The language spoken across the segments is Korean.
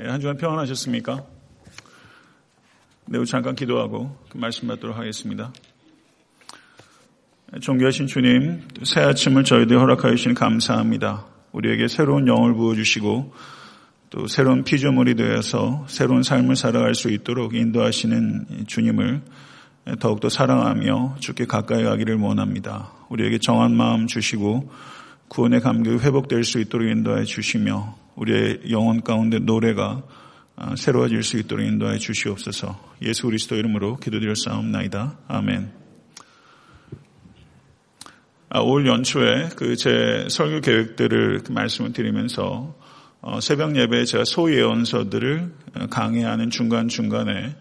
예, 한 주간 평안하셨습니까? 네, 우리 잠깐 기도하고 그 말씀 받도록 하겠습니다. 존귀하신 주님, 새 아침을 저희들 허락하여 주시니 감사합니다. 우리에게 새로운 영을 부어주시고 또 새로운 피조물이 되어서 새로운 삶을 살아갈 수 있도록 인도하시는 주님을 더욱더 사랑하며 주께 가까이 가기를 원합니다. 우리에게 정한 마음 주시고 구원의 감격이 회복될 수 있도록 인도해 주시며 우리의 영혼 가운데 노래가 아, 새로워질 수 있도록 인도해 주시옵소서. 예수 그리스도 이름으로 기도드릴 싸움나이다. 아멘. 아, 올 연초에 그 제 설교 계획들을 그 말씀을 드리면서 어, 새벽 예배에 제가 소예언서들을 어, 강의하는 중간 중간에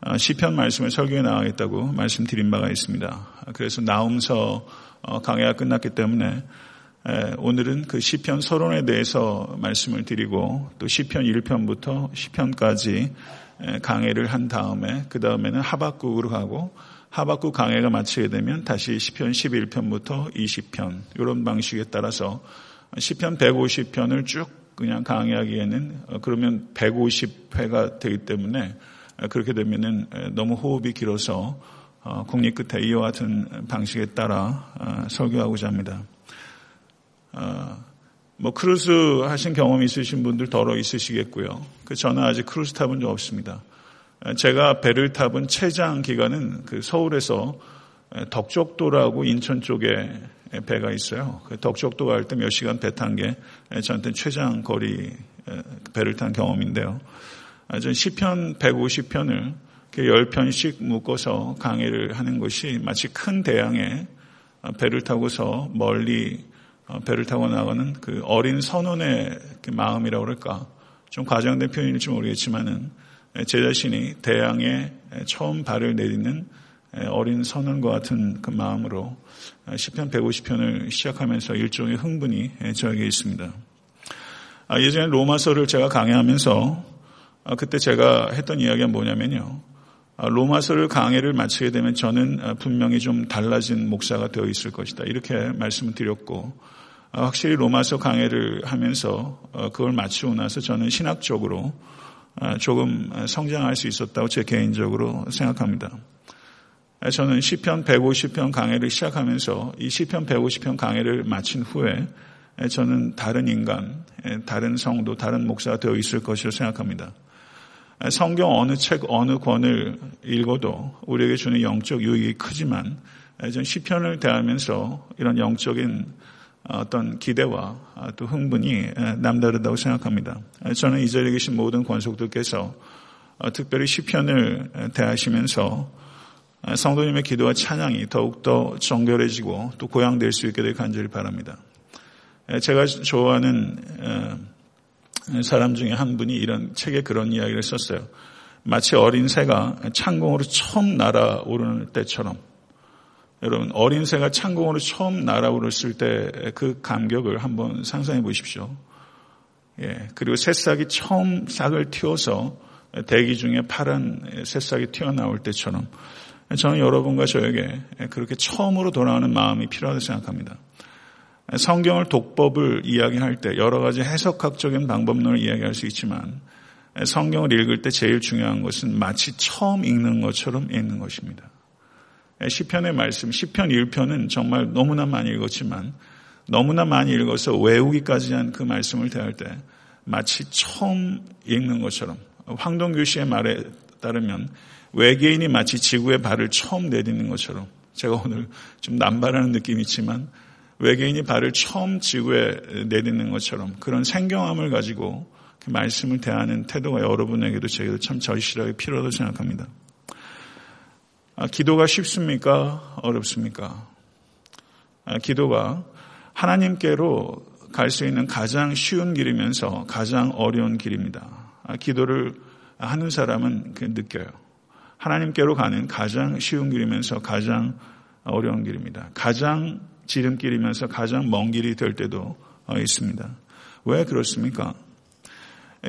어, 시편 말씀을 설교에 나가겠다고 말씀드린 바가 있습니다. 그래서 나움서 강의가 끝났기 때문에 오늘은 그 시편 서론에 대해서 말씀을 드리고 또 시편 1편부터 시편까지 강해를 한 다음에 그 다음에는 하박국으로 가고 하박국 강해가 마치게 되면 다시 시편 11편부터 20편 이런 방식에 따라서 시편 150편을 쭉 그냥 강의하기에는 어, 그러면 150회가 되기 때문에 그렇게 되면은 너무 호흡이 길어서 어, 궁리 끝에 이와 같은 방식에 따라 어, 설교하고자 합니다. 어, 뭐 크루즈 하신 경험 있으신 분들 더러 있으시겠고요. 그 저는 아직 크루즈 타본 적 없습니다. 제가 배를 타본 최장 기간은 그 서울에서 덕적도라고 인천 쪽에 배가 있어요. 그 덕적도 갈 때 몇 시간 배 탄 게 저한테 최장 거리 배를 탄 경험인데요. 전 시편 150편을 10편씩 묶어서 강의를 하는 것이 마치 큰 대양에 배를 타고서 멀리 어, 배를 타고 나가는 그 어린 선원의 그 마음이라고 그럴까. 좀 과장된 표현일지 모르겠지만은 제 자신이 대양에 처음 발을 내딛는 어린 선원과 같은 그 마음으로 10편 150편을 시작하면서 일종의 흥분이 저에게 있습니다. 아, 예전에 로마서를 제가 강의하면서 아, 그때 제가 했던 이야기가 뭐냐면요. 아, 로마서를 강의를 마치게 되면 저는 분명히 좀 달라진 목사가 되어 있을 것이다. 이렇게 말씀을 드렸고 아, 확실히 로마서 강의를 하면서 어, 그걸 마치고 나서 저는 신학적으로 아, 조금 성장할 수 있었다고 제 개인적으로 생각합니다. 아, 저는 시편 150편 강의를 시작하면서 이 시편 150편 강의를 마친 후에 저는 다른 인간, 다른 성도, 다른 목사가 되어 있을 것이라고 생각합니다. 성경 어느 책, 어느 권을 읽어도 우리에게 주는 영적 유익이 크지만 전 시편을 대하면서 이런 영적인 어떤 기대와 또 흥분이 남다르다고 생각합니다. 저는 이 자리에 계신 모든 권속들께서 어, 특별히 시편을 대하시면서 성도님의 기도와 찬양이 더욱더 정결해지고 또 고양될 수 있게 될 간절히 바랍니다. 제가 좋아하는 사람 중에 한 분이 이런 책에 그런 이야기를 썼어요. 마치 어린 새가 창공으로 처음 날아오르는 때처럼 여러분 어린 새가 창공으로 처음 날아오르실 때 그 감격을 한번 상상해 보십시오. 예, 그리고 새싹이 처음 싹을 틔워서 대기 중에 파란 새싹이 튀어나올 때처럼 저는 여러분과 저에게 그렇게 처음으로 돌아오는 마음이 필요하다고 생각합니다. 성경을 독법을 이야기할 때 여러 가지 해석학적인 방법론을 이야기할 수 있지만 성경을 읽을 때 제일 중요한 것은 마치 처음 읽는 것처럼 읽는 것입니다. 시편의 말씀, 시편 1편은 정말 너무나 많이 읽었지만 너무나 많이 읽어서 외우기까지 한 그 말씀을 대할 때 마치 처음 읽는 것처럼 황동규 씨의 말에 따르면 외계인이 마치 지구의 발을 처음 내딛는 것처럼 제가 오늘 좀 남발하는 느낌이 있지만 외계인이 발을 처음 지구에 내딛는 것처럼 그런 생경함을 가지고 그 말씀을 대하는 태도가 여러분에게도 제게도 참 절실하게 필요하다고 생각합니다. 아, 기도가 쉽습니까? 어렵습니까? 아, 기도가 하나님께로 갈 수 있는 가장 쉬운 길이면서 가장 어려운 길입니다. 아, 기도를 하는 사람은 느껴요. 하나님께로 가는 가장 쉬운 길이면서 가장 어려운 길입니다. 가장 지름길이면서 가장 먼 길이 될 때도 어, 있습니다. 왜 그렇습니까?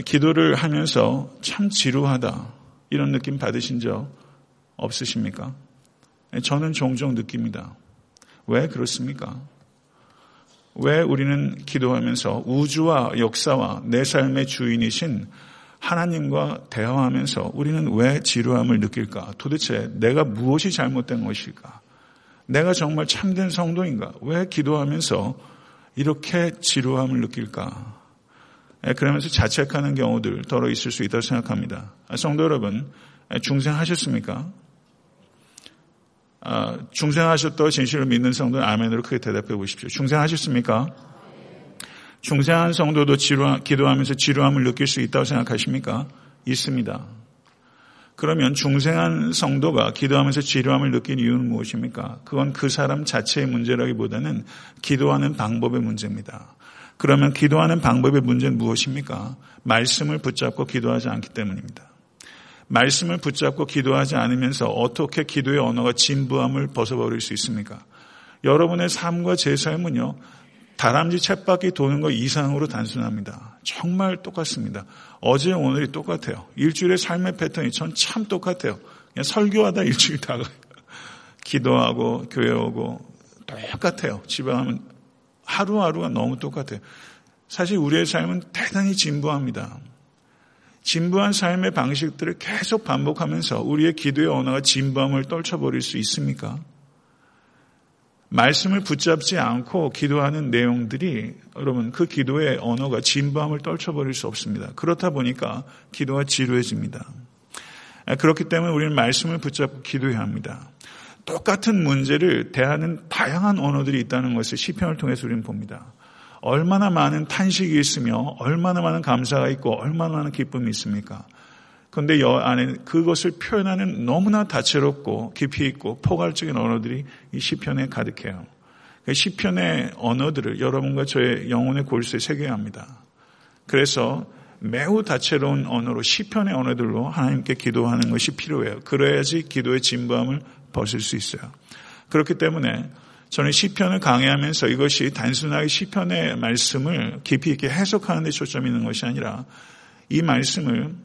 기도를 하면서 참 지루하다 이런 느낌 받으신 적 없으십니까? 저는 종종 느낍니다. 왜 그렇습니까? 왜 우리는 기도하면서 우주와 역사와 내 삶의 주인이신 하나님과 대화하면서 우리는 왜 지루함을 느낄까? 도대체 내가 무엇이 잘못된 것일까? 내가 정말 참된 성도인가? 왜 기도하면서 이렇게 지루함을 느낄까? 예, 그러면서 자책하는 경우들 더러 있을 수 있다고 생각합니다. 아, 성도 여러분, 예, 중생하셨습니까? 아, 중생하셨다고 진실을 믿는 성도는 아멘으로 크게 대답해 보십시오. 중생하셨습니까? 중생한 성도도 지루, 기도하면서 지루함을 느낄 수 있다고 생각하십니까? 있습니다. 그러면 중생한 성도가 기도하면서 지루함을 느낀 이유는 무엇입니까? 그건 그 사람 자체의 문제라기보다는 기도하는 방법의 문제입니다. 그러면 기도하는 방법의 문제는 무엇입니까? 말씀을 붙잡고 기도하지 않기 때문입니다. 말씀을 붙잡고 기도하지 않으면서 어떻게 기도의 언어가 진부함을 벗어버릴 수 있습니까? 여러분의 삶과 제 삶은요, 다람쥐 챗바퀴 도는 것 이상으로 단순합니다. 정말 똑같습니다. 어제 오늘이 똑같아요. 일주일의 삶의 패턴이 전 참 똑같아요. 그냥 설교하다 일주일 다. 기도하고 교회 오고 똑같아요. 집에 가면 하루하루가 너무 똑같아요. 사실 우리의 삶은 대단히 진부합니다. 진부한 삶의 방식들을 계속 반복하면서 우리의 기도의 언어가 진부함을 떨쳐버릴 수 있습니까? 말씀을 붙잡지 않고 기도하는 내용들이 여러분 그 기도의 언어가 진부함을 떨쳐버릴 수 없습니다. 그렇다 보니까 기도가 지루해집니다. 그렇기 때문에 우리는 말씀을 붙잡고 기도해야 합니다. 똑같은 문제를 대하는 다양한 언어들이 있다는 것을 시편을 통해서 우리는 봅니다. 얼마나 많은 탄식이 있으며 얼마나 많은 감사가 있고 얼마나 많은 기쁨이 있습니까? 그런데 여 안에 그것을 표현하는 너무나 다채롭고 깊이 있고 포괄적인 언어들이 이 시편에 가득해요. 그 시편의 언어들을 여러분과 저의 영혼의 골수에 새겨야 합니다. 그래서 매우 다채로운 언어로 시편의 언어들로 하나님께 기도하는 것이 필요해요. 그래야지 기도의 진부함을 벗을 수 있어요. 그렇기 때문에 저는 시편을 강의하면서 이것이 단순하게 시편의 말씀을 깊이 있게 해석하는 데 초점이 있는 것이 아니라 이 말씀을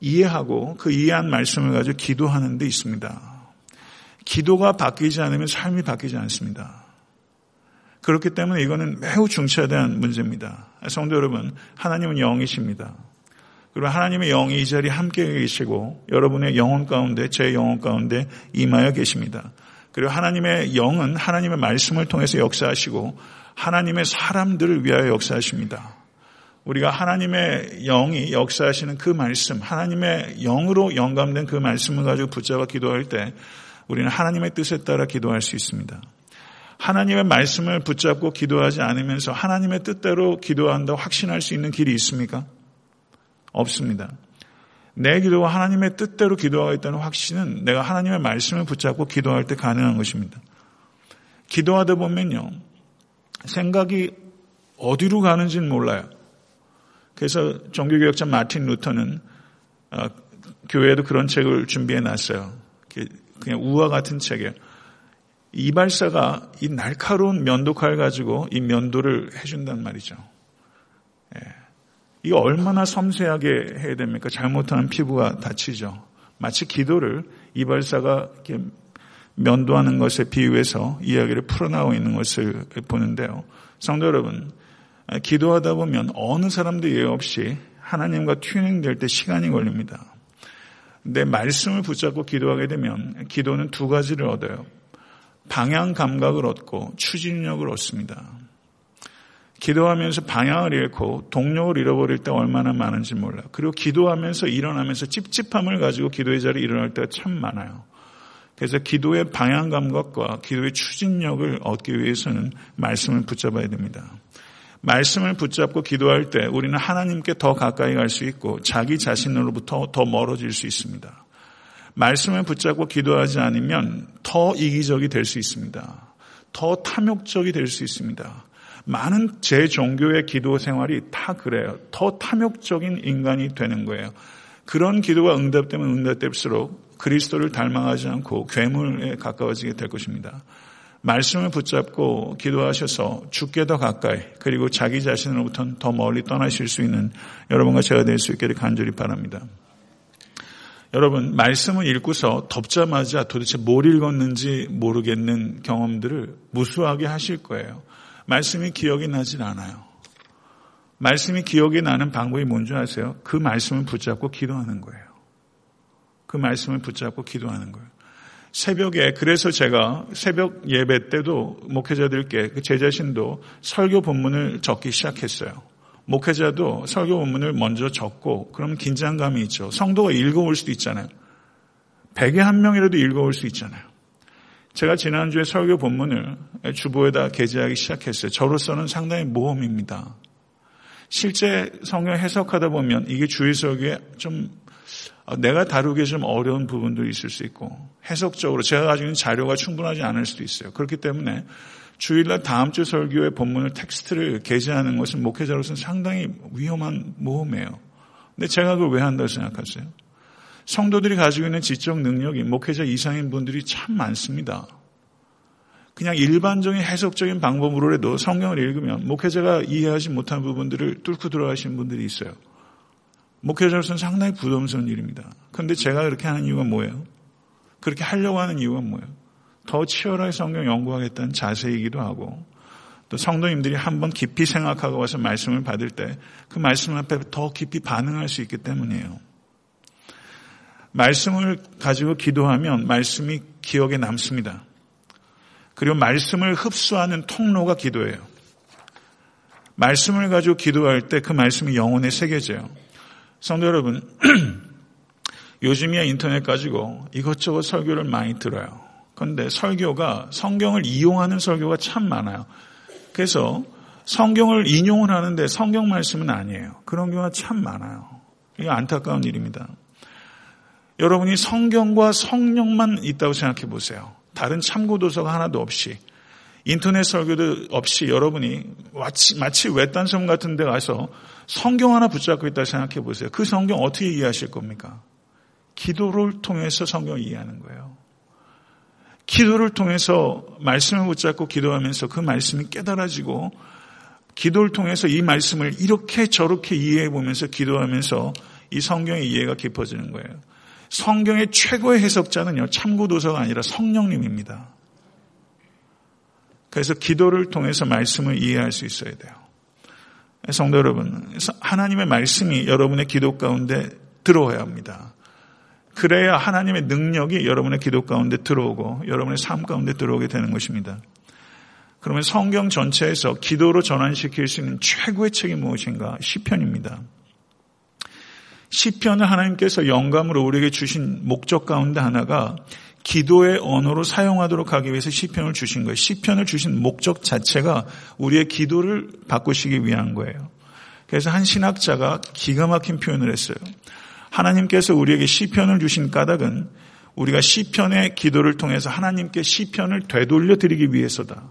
이해하고 그 이해한 말씀을 가지고 기도하는 데 있습니다. 기도가 바뀌지 않으면 삶이 바뀌지 않습니다. 그렇기 때문에 이거는 매우 중차대한 문제입니다. 성도 여러분, 하나님은 영이십니다. 그리고 하나님의 영이 이 자리에 함께 계시고 여러분의 영혼 가운데, 제 영혼 가운데 임하여 계십니다. 그리고 하나님의 영은 하나님의 말씀을 통해서 역사하시고 하나님의 사람들을 위하여 역사하십니다. 우리가 하나님의 영이 역사하시는 그 말씀, 하나님의 영으로 영감된 그 말씀을 가지고 붙잡아 기도할 때 우리는 하나님의 뜻에 따라 기도할 수 있습니다. 하나님의 말씀을 붙잡고 기도하지 않으면서 하나님의 뜻대로 기도한다고 확신할 수 있는 길이 있습니까? 없습니다. 내 기도와 하나님의 뜻대로 기도하겠다는 확신은 내가 하나님의 말씀을 붙잡고 기도할 때 가능한 것입니다. 기도하다 보면요. 생각이 어디로 가는지는 몰라요. 그래서 종교개혁자 마틴 루터는 어, 교회에도 그런 책을 준비해 놨어요. 그냥 우화 같은 책이에요. 이발사가 이 날카로운 면도칼 가지고 이 면도를 해준단 말이죠. 예. 이거 얼마나 섬세하게 해야 됩니까? 잘못하면 피부가 다치죠. 마치 기도를 이발사가 이렇게 면도하는 것에 비유해서 이야기를 풀어나오고 있는 것을 보는데요. 성도 여러분, 기도하다 보면 어느 사람도 예외 없이 하나님과 튜닝될 때 시간이 걸립니다. 내 말씀을 붙잡고 기도하게 되면 기도는 두 가지를 얻어요. 방향 감각을 얻고 추진력을 얻습니다. 기도하면서 방향을 잃고 동력을 잃어버릴 때 얼마나 많은지 몰라요. 그리고 기도하면서 일어나면서 찝찝함을 가지고 기도의 자리에 일어날 때가 참 많아요. 그래서 기도의 방향 감각과 기도의 추진력을 얻기 위해서는 말씀을 붙잡아야 됩니다. 말씀을 붙잡고 기도할 때 우리는 하나님께 더 가까이 갈 수 있고 자기 자신으로부터 더 멀어질 수 있습니다. 말씀을 붙잡고 기도하지 않으면 더 이기적이 될 수 있습니다. 더 탐욕적이 될 수 있습니다. 많은 제 종교의 기도 생활이 다 그래요. 더 탐욕적인 인간이 되는 거예요. 그런 기도가 응답되면 응답될수록 그리스도를 닮아가지 않고 괴물에 가까워지게 될 것입니다. 말씀을 붙잡고 기도하셔서 죽게 더 가까이 그리고 자기 자신으로부터는 더 멀리 떠나실 수 있는 여러분과 제가 될 수 있기를 간절히 바랍니다. 여러분 말씀을 읽고서 덮자마자 도대체 뭘 읽었는지 모르겠는 경험들을 무수하게 하실 거예요. 말씀이 기억이 나질 않아요. 말씀이 기억에 나는 방법이 뭔지 아세요? 그 말씀을 붙잡고 기도하는 거예요. 그 말씀을 붙잡고 기도하는 거예요. 새벽에 그래서 제가 새벽 예배 때도 목회자들께 그제 자신도 설교 본문을 적기 시작했어요. 목회자도 설교 본문을 먼저 적고 그럼 긴장감이 있죠. 성도가 읽어올 수도 있잖아요. 백에 한 명이라도 읽어올 수 있잖아요. 제가 지난주에 설교 본문을 주보에다 게재하기 시작했어요. 저로서는 상당히 모험입니다. 실제 성경 해석하다 보면 이게 주의 설교에 좀 어, 내가 다루기 좀 어려운 부분도 있을 수 있고 해석적으로 제가 가지고 있는 자료가 충분하지 않을 수도 있어요. 그렇기 때문에 주일날 다음 주 설교의 본문을 텍스트를 게재하는 것은 목회자로서는 상당히 위험한 모험이에요. 근데 제가 그걸 왜 한다고 생각하세요? 성도들이 가지고 있는 지적 능력이 목회자 이상인 분들이 참 많습니다. 그냥 일반적인 해석적인 방법으로라도 성경을 읽으면 목회자가 이해하지 못한 부분들을 뚫고 들어가시는 분들이 있어요. 목회자로서는 상당히 부담스러운 일입니다. 그런데 제가 그렇게 하는 이유가 뭐예요? 그렇게 하려고 하는 이유가 뭐예요? 더 치열하게 성경 연구하겠다는 자세이기도 하고 또 성도님들이 한번 깊이 생각하고 와서 말씀을 받을 때 그 말씀 앞에 더 깊이 반응할 수 있기 때문이에요. 말씀을 가지고 기도하면 말씀이 기억에 남습니다. 그리고 말씀을 흡수하는 통로가 기도예요. 말씀을 가지고 기도할 때 그 말씀이 영혼에 새겨져요. 성도 여러분, 요즘이야 인터넷 가지고 이것저것 설교를 많이 들어요. 그런데 설교가 성경을 이용하는 설교가 참 많아요. 그래서 성경을 인용을 하는데 성경 말씀은 아니에요. 그런 경우가 참 많아요. 이게 안타까운 일입니다. 여러분이 성경과 성령만 있다고 생각해 보세요. 다른 참고 도서가 하나도 없이 인터넷 설교도 없이 여러분이 마치, 마치 외딴 섬 같은 데 가서 성경 하나 붙잡고 있다 생각해 보세요. 그 성경 어떻게 이해하실 겁니까? 기도를 통해서 성경을 이해하는 거예요. 기도를 통해서 말씀을 붙잡고 기도하면서 그 말씀이 깨달아지고 기도를 통해서 이 말씀을 이렇게 저렇게 이해해 보면서 기도하면서 이 성경의 이해가 깊어지는 거예요. 성경의 최고의 해석자는요, 참고도서가 아니라 성령님입니다. 그래서 기도를 통해서 말씀을 이해할 수 있어야 돼요. 성도 여러분, 하나님의 말씀이 여러분의 기도 가운데 들어와야 합니다. 그래야 하나님의 능력이 여러분의 기도 가운데 들어오고 여러분의 삶 가운데 들어오게 되는 것입니다. 그러면 성경 전체에서 기도로 전환시킬 수 있는 최고의 책이 무엇인가? 시편입니다. 시편을 하나님께서 영감으로 우리에게 주신 목적 가운데 하나가 기도의 언어로 사용하도록 하기 위해서 시편을 주신 거예요. 시편을 주신 목적 자체가 우리의 기도를 바꾸시기 위한 거예요. 그래서 한 신학자가 기가 막힌 표현을 했어요. 하나님께서 우리에게 시편을 주신 까닭은 우리가 시편의 기도를 통해서 하나님께 시편을 되돌려 드리기 위해서다.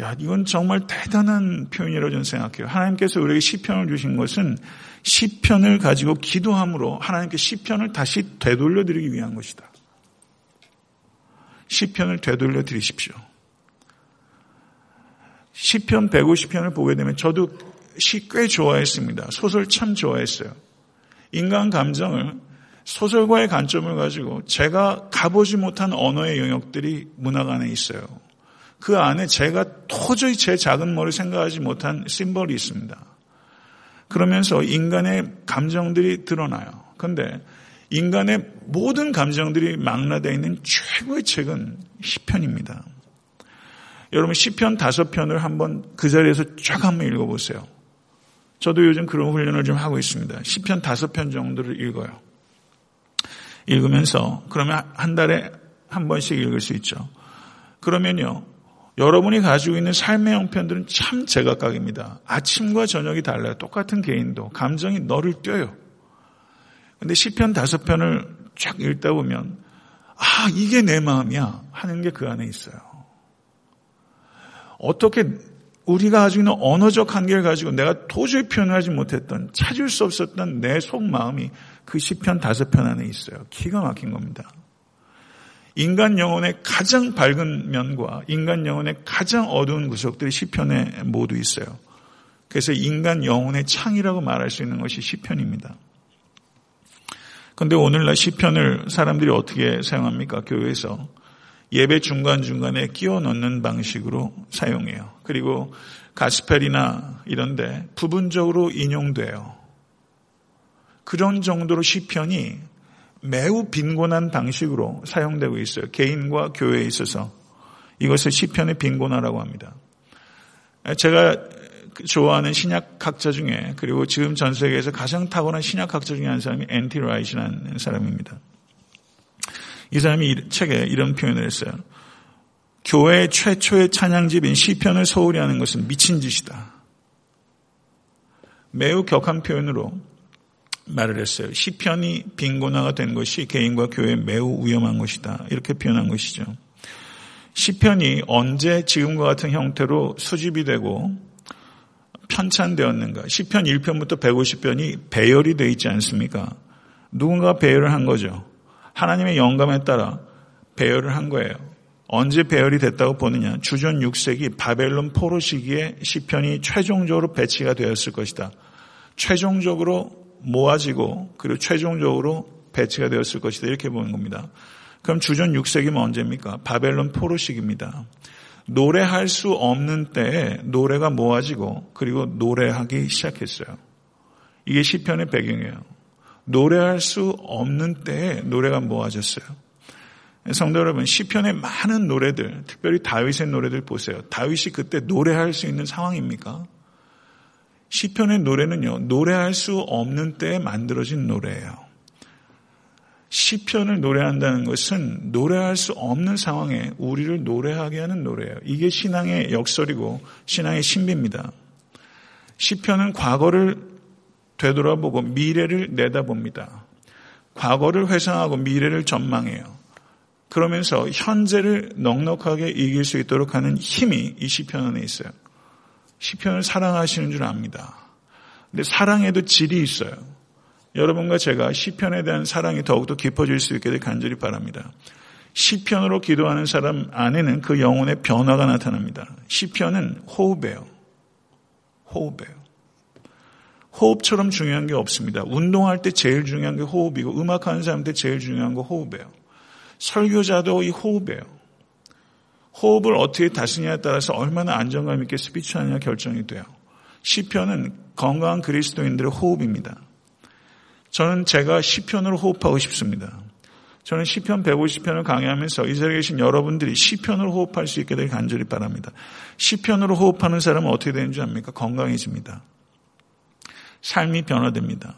야, 이건 정말 대단한 표현이라고 저는 생각해요. 하나님께서 우리에게 시편을 주신 것은 시편을 가지고 기도함으로 하나님께 시편을 다시 되돌려 드리기 위한 것이다. 시편을 되돌려 드리십시오. 시편 150편을 보게 되면 저도 시 꽤 좋아했습니다. 소설 참 좋아했어요. 인간 감정을 소설과의 관점을 가지고 제가 가보지 못한 언어의 영역들이 문학 안에 있어요. 그 안에 제가 도저히 제 작은 머리 생각하지 못한 심벌이 있습니다. 그러면서 인간의 감정들이 드러나요. 그런데 인간의 모든 감정들이 망라되어 있는 최고의 책은 시편입니다. 여러분 시편 다섯 편을 한번 그 자리에서 쫙 한번 읽어보세요. 저도 요즘 그런 훈련을 좀 하고 있습니다. 시편 다섯 편 정도를 읽어요. 읽으면서 그러면 한 달에 한 번씩 읽을 수 있죠. 그러면요. 여러분이 가지고 있는 삶의 형편들은 참 제각각입니다. 아침과 저녁이 달라요. 똑같은 개인도 감정이 너를 뛰어요. 근데 시편 다섯 편을 쫙 읽다 보면 아 이게 내 마음이야 하는 게 그 안에 있어요. 어떻게 우리가 가지고 있는 언어적 한계를 가지고 내가 도저히 표현하지 못했던 찾을 수 없었던 내 속마음이 그 시편 다섯 편 안에 있어요. 기가 막힌 겁니다. 인간 영혼의 가장 밝은 면과 인간 영혼의 가장 어두운 구석들이 시편에 모두 있어요. 그래서 인간 영혼의 창이라고 말할 수 있는 것이 시편입니다. 그런데 오늘날 시편을 사람들이 어떻게 사용합니까? 교회에서 예배 중간중간에 끼워 넣는 방식으로 사용해요. 그리고 가스펠이나 이런데 부분적으로 인용돼요. 그런 정도로 시편이 매우 빈곤한 방식으로 사용되고 있어요. 개인과 교회에 있어서 이것을 시편의 빈곤화라고 합니다. 제가 좋아하는 신약학자 중에 그리고 지금 전 세계에서 가장 탁월한 신약학자 중에 한 사람이 앤티 라이시라는 사람입니다. 이 사람이 책에 이런 표현을 했어요. 교회 최초의 찬양집인 시편을 소홀히 하는 것은 미친 짓이다. 매우 격한 표현으로 말을 했어요. 시편이 빈곤화가 된 것이 개인과 교회에 매우 위험한 것이다. 이렇게 표현한 것이죠. 시편이 언제 지금과 같은 형태로 수집이 되고 편찬되었는가? 시편 1편부터 150편이 배열이 되어 있지 않습니까? 누군가 배열을 한 거죠. 하나님의 영감에 따라 배열을 한 거예요. 언제 배열이 됐다고 보느냐? 주전 6세기 바벨론 포로 시기에 시편이 최종적으로 배치가 되었을 것이다. 최종적으로 모아지고 그리고 최종적으로 배치가 되었을 것이다. 이렇게 보는 겁니다. 그럼 주전 6세기면 언제입니까? 바벨론 포로 시기입니다. 노래할 수 없는 때에 노래가 모아지고 그리고 노래하기 시작했어요. 이게 시편의 배경이에요. 노래할 수 없는 때에 노래가 모아졌어요. 성도 여러분, 시편의 많은 노래들, 특별히 다윗의 노래들 보세요. 다윗이 그때 노래할 수 있는 상황입니까? 시편의 노래는요, 노래할 수 없는 때에 만들어진 노래예요. 시편을 노래한다는 것은 노래할 수 없는 상황에 우리를 노래하게 하는 노래예요. 이게 신앙의 역설이고 신앙의 신비입니다. 시편은 과거를 되돌아보고 미래를 내다봅니다. 과거를 회상하고 미래를 전망해요. 그러면서 현재를 넉넉하게 이길 수 있도록 하는 힘이 이 시편 안에 있어요. 시편을 사랑하시는 줄 압니다. 근데 사랑에도 질이 있어요. 여러분과 제가 시편에 대한 사랑이 더욱더 깊어질 수 있게 될 간절히 바랍니다. 시편으로 기도하는 사람 안에는 그 영혼의 변화가 나타납니다. 시편은 호흡이에요. 호흡이에요. 호흡처럼 중요한 게 없습니다. 운동할 때 제일 중요한 게 호흡이고 음악하는 사람한테 제일 중요한 거 호흡이에요. 설교자도 이 호흡이에요. 호흡을 어떻게 다스리냐에 따라서 얼마나 안정감 있게 스피치하느냐 결정이 돼요. 시편은 건강한 그리스도인들의 호흡입니다. 저는 제가 시편으로 호흡하고 싶습니다. 저는 시편 150편을 강의하면서 이 자리에 계신 여러분들이 시편으로 호흡할 수 있게 되길 간절히 바랍니다. 시편으로 호흡하는 사람은 어떻게 되는 줄 압니까? 건강해집니다. 삶이 변화됩니다.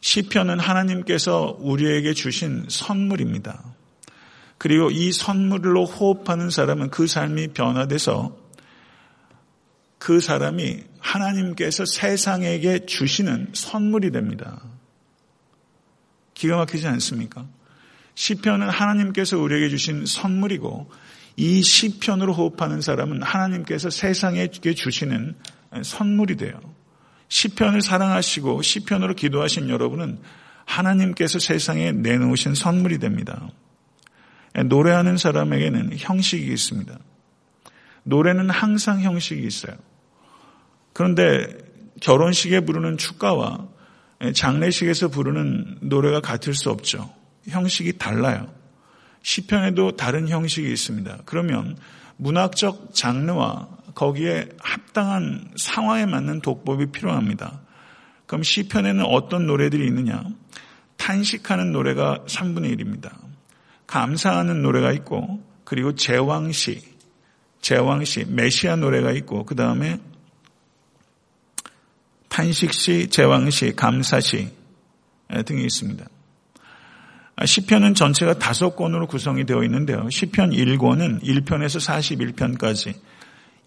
시편은 하나님께서 우리에게 주신 선물입니다. 그리고 이 선물로 호흡하는 사람은 그 삶이 변화돼서 그 사람이 하나님께서 세상에게 주시는 선물이 됩니다. 기가 막히지 않습니까? 시편은 하나님께서 우리에게 주신 선물이고 이 시편으로 호흡하는 사람은 하나님께서 세상에게 주시는 선물이 돼요. 시편을 사랑하시고 시편으로 기도하신 여러분은 하나님께서 세상에 내놓으신 선물이 됩니다. 노래하는 사람에게는 형식이 있습니다. 노래는 항상 형식이 있어요. 그런데 결혼식에 부르는 축가와 장례식에서 부르는 노래가 같을 수 없죠. 형식이 달라요. 시편에도 다른 형식이 있습니다. 그러면 문학적 장르와 거기에 합당한 상황에 맞는 독법이 필요합니다. 그럼 시편에는 어떤 노래들이 있느냐? 탄식하는 노래가 3분의 1입니다. 감사하는 노래가 있고 그리고 제왕시, 제왕시, 메시아 노래가 있고 그 다음에 탄식시, 제왕시, 감사시 등이 있습니다. 아, 시편은 전체가 다섯 권으로 구성이 되어 있는데요. 시편 1권은 1편에서 41편까지,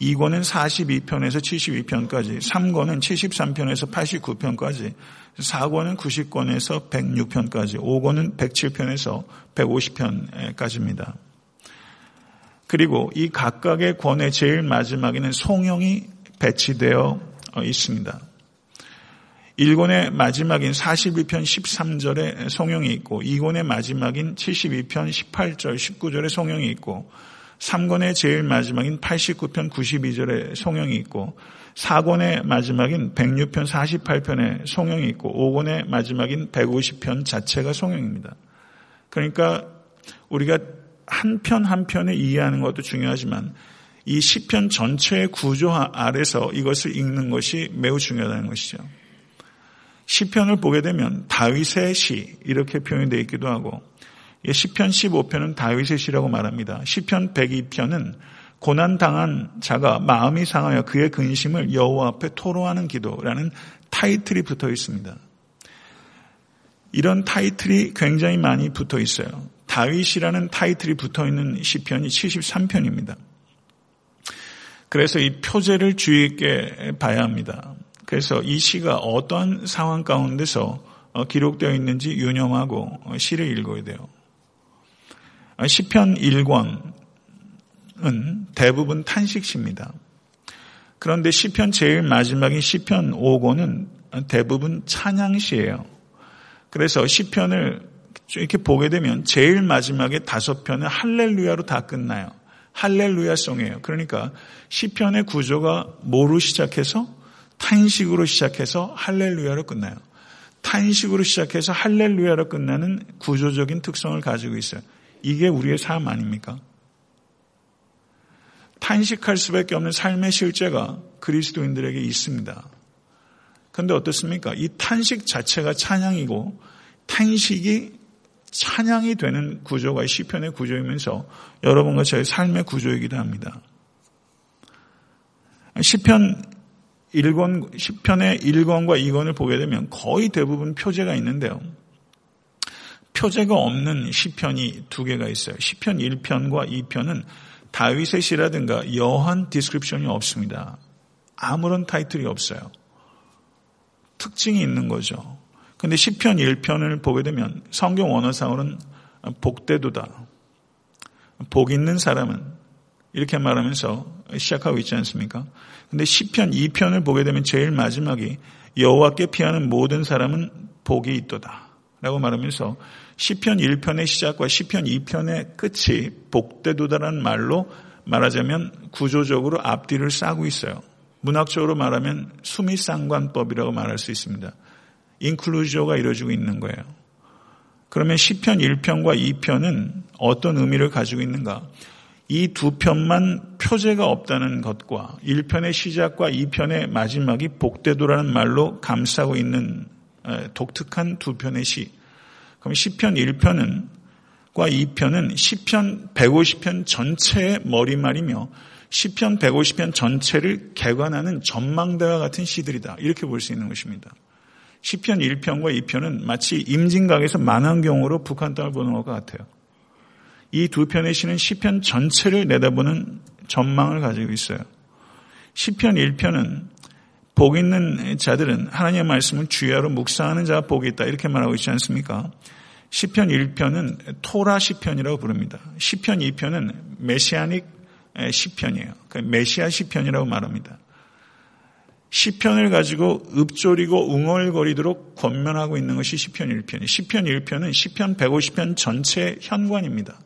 2권은 42편에서 72편까지, 3권은 73편에서 89편까지, 4권은 90권에서 106편까지, 5권은 107편에서 150편까지입니다. 그리고 이 각각의 권의 제일 마지막에는 송영이 배치되어 있습니다. 1권의 마지막인 41편 13절에 성령이 있고 2권의 마지막인 72편 18절 19절에 성령이 있고 3권의 제일 마지막인 89편 92절에 성령이 있고 4권의 마지막인 106편 48편에 성령이 있고 5권의 마지막인 150편 자체가 성령입니다. 그러니까 우리가 한 편 한 편을 이해하는 것도 중요하지만 이 시편 전체의 구조 아래서 이것을 읽는 것이 매우 중요하다는 것이죠. 시편을 보게 되면 다윗의 시 이렇게 표현되어 있기도 하고 시편 15편은 다윗의 시라고 말합니다. 시편 102편은 고난 당한 자가 마음이 상하여 그의 근심을 여호와 앞에 토로하는 기도라는 타이틀이 붙어 있습니다. 이런 타이틀이 굉장히 많이 붙어 있어요. 다윗이라는 타이틀이 붙어 있는 시편이 73편입니다. 그래서 이 표제를 주의 있게 봐야 합니다. 그래서 이 시가 어떠한 상황 가운데서 어, 기록되어 있는지 유념하고 어, 시를 읽어야 돼요. 아, 시편 1권은 대부분 탄식시입니다. 그런데 시편 제일 마지막인 시편 5권은 대부분 찬양시예요. 그래서 시편을 이렇게 보게 되면 제일 마지막에 다섯 편은 할렐루야로 다 끝나요. 할렐루야 송이에요. 그러니까 시편의 구조가 뭐로 시작해서 탄식으로 시작해서 할렐루야로 끝나요. 탄식으로 시작해서 할렐루야로 끝나는 구조적인 특성을 가지고 있어요. 이게 우리의 삶 아닙니까? 탄식할 수밖에 없는 삶의 실제가 그리스도인들에게 있습니다. 그런데 어떻습니까? 이 탄식 자체가 찬양이고 탄식이 찬양이 되는 구조가 시편의 구조이면서 여러분과 저의 삶의 구조이기도 합니다. 시편 1권, 시편의 1권과 2권을 보게 되면 거의 대부분 표제가 있는데요. 표제가 없는 시편이 두 개가 있어요. 시편 1편과 2편은 다윗의 시라든가 여하한 description이 없습니다. 아무런 타이틀이 없어요. 특징이 있는 거죠. 근데 시편 1편을 보게 되면 성경 원어상으로는 복대도다. 복 있는 사람은 이렇게 말하면서 시작하고 있지 않습니까? 근데 시편 2편을 보게 되면 제일 마지막이 여호와께 피하는 모든 사람은 복이 있도다. 라고 말하면서 시편 1편의 시작과 시편 2편의 끝이 복대도다라는 말로 말하자면 구조적으로 앞뒤를 싸고 있어요. 문학적으로 말하면 수미상관법이라고 말할 수 있습니다. 인클루저가 이루어지고 있는 거예요. 그러면 시편 1편과 2편은 어떤 의미를 가지고 있는가? 이 두 편만 표제가 없다는 것과 1편의 시작과 2편의 마지막이 복대도라는 말로 감싸고 있는 독특한 두 편의 시. 그럼 시편 1편은 과 2편은 시편 150편 전체의 머리말이며 시편 150편 전체를 개관하는 전망대와 같은 시들이다. 이렇게 볼 수 있는 것입니다. 시편 1편과 2편은 마치 임진각에서 만환경으로 북한 땅을 보는 것과 같아요. 이 두 편의 시는 시편 전체를 내다보는 전망을 가지고 있어요. 시편 1편은 복 있는 자들은 하나님의 말씀을 주야로 묵상하는 자가 복이 있다 이렇게 말하고 있지 않습니까? 시편 1편은 토라 시편이라고 부릅니다. 시편 2편은 메시아닉 시편이에요. 그러니까 메시아 시편이라고 말합니다. 시편을 가지고 읍조리고 웅얼거리도록 권면하고 있는 것이 시편 1편이. 시편 1편은 시편 150편 전체 현관입니다.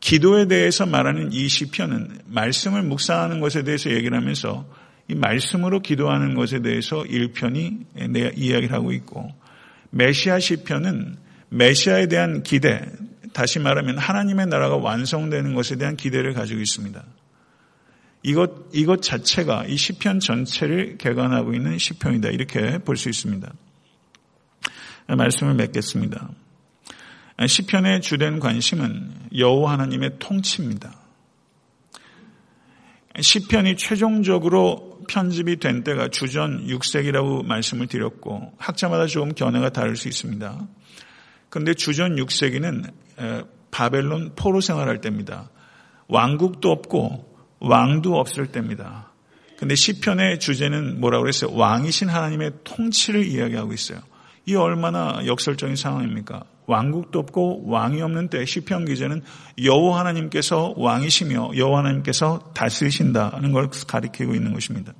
기도에 대해서 말하는 이 시편은 말씀을 묵상하는 것에 대해서 얘기를 하면서 이 말씀으로 기도하는 것에 대해서 1편이 내 이야기를 하고 있고 메시아 시편은 메시아에 대한 기대, 다시 말하면 하나님의 나라가 완성되는 것에 대한 기대를 가지고 있습니다. 이것 이것 자체가 이 시편 전체를 개관하고 있는 시편이다 이렇게 볼 수 있습니다. 말씀을 맺겠습니다. 시편의 주된 관심은 여호와 하나님의 통치입니다. 시편이 최종적으로 편집이 된 때가 주전 6세기라고 말씀을 드렸고 학자마다 조금 견해가 다를 수 있습니다. 그런데 주전 6세기는 바벨론 포로 생활할 때입니다. 왕국도 없고 왕도 없을 때입니다. 근데 시편의 주제는 뭐라고 그랬어요? 왕이신 하나님의 통치를 이야기하고 있어요. 이 얼마나 역설적인 상황입니까? 왕국도 없고 왕이 없는 때 시편 기자는 여호와 하나님께서 왕이시며 여호와 하나님께서 다스리신다는 걸 가리키고 있는 것입니다.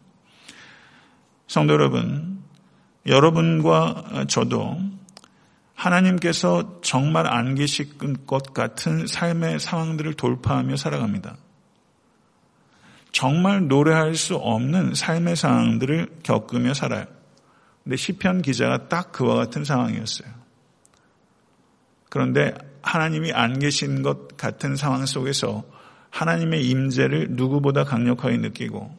성도 여러분, 여러분과 저도 하나님께서 정말 안 계실 것 같은 삶의 상황들을 돌파하며 살아갑니다. 정말 노래할 수 없는 삶의 상황들을 겪으며 살아요. 근데 시편 기자가 딱 그와 같은 상황이었어요. 그런데 하나님이 안 계신 것 같은 상황 속에서 하나님의 임재를 누구보다 강력하게 느끼고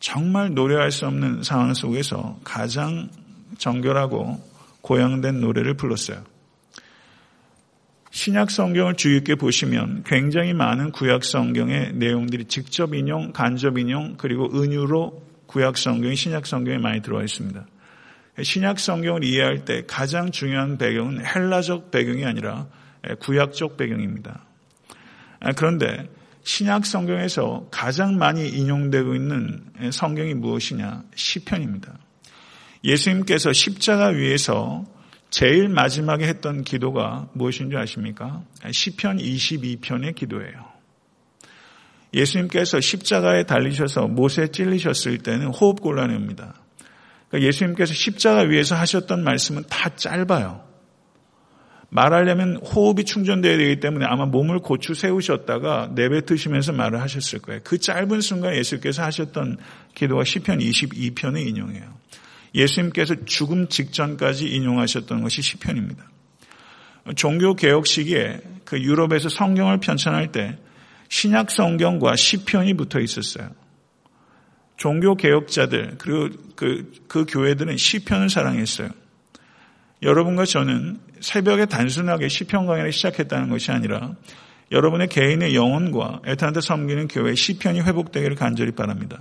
정말 노래할 수 없는 상황 속에서 가장 정결하고 고양된 노래를 불렀어요. 신약 성경을 주의 깊게 보시면 굉장히 많은 구약 성경의 내용들이 직접 인용, 간접 인용, 그리고 은유로 구약 성경이 신약 성경에 많이 들어와 있습니다. 신약 성경을 이해할 때 가장 중요한 배경은 헬라적 배경이 아니라 구약적 배경입니다. 그런데 신약 성경에서 가장 많이 인용되고 있는 성경이 무엇이냐? 시편입니다. 예수님께서 십자가 위에서 제일 마지막에 했던 기도가 무엇인 줄 아십니까? 시편 22편의 기도예요. 예수님께서 십자가에 달리셔서 못에 찔리셨을 때는 호흡 곤란이 옵니다. 그러니까 예수님께서 십자가 위에서 하셨던 말씀은 다 짧아요. 말하려면 호흡이 충전되어야 되기 때문에 아마 몸을 고추 세우셨다가 내뱉으시면서 말을 하셨을 거예요. 그 짧은 순간 예수께서 하셨던 기도가 시편 22편의 인용이에요. 예수님께서 죽음 직전까지 인용하셨던 것이 시편입니다. 종교 개혁 시기에 그 유럽에서 성경을 편찬할 때 신약 성경과 시편이 붙어 있었어요. 종교 개혁자들 그리고 그, 그 교회들은 시편을 사랑했어요. 여러분과 저는 새벽에 단순하게 시편 강의를 시작했다는 것이 아니라 여러분의 개인의 영혼과 애타한테 섬기는 교회 시편이 회복되기를 간절히 바랍니다.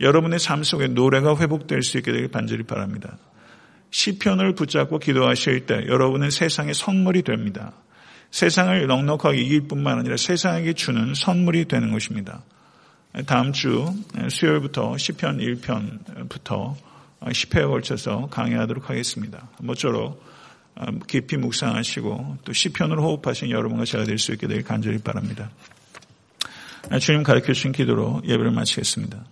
여러분의 삶 속에 노래가 회복될 수 있게 되길 간절히 바랍니다. 시편을 붙잡고 기도하실 때 여러분은 세상의 선물이 됩니다. 세상을 넉넉하게 이길 뿐만 아니라 세상에게 주는 선물이 되는 것입니다. 다음 주 수요일부터 시편 1편부터 10회에 걸쳐서 강의하도록 하겠습니다. 모쪼록 깊이 묵상하시고 또 시편으로 호흡하신 여러분과 제가 될 수 있게 되길 간절히 바랍니다. 주님 가르쳐 주신 기도로 예배를 마치겠습니다.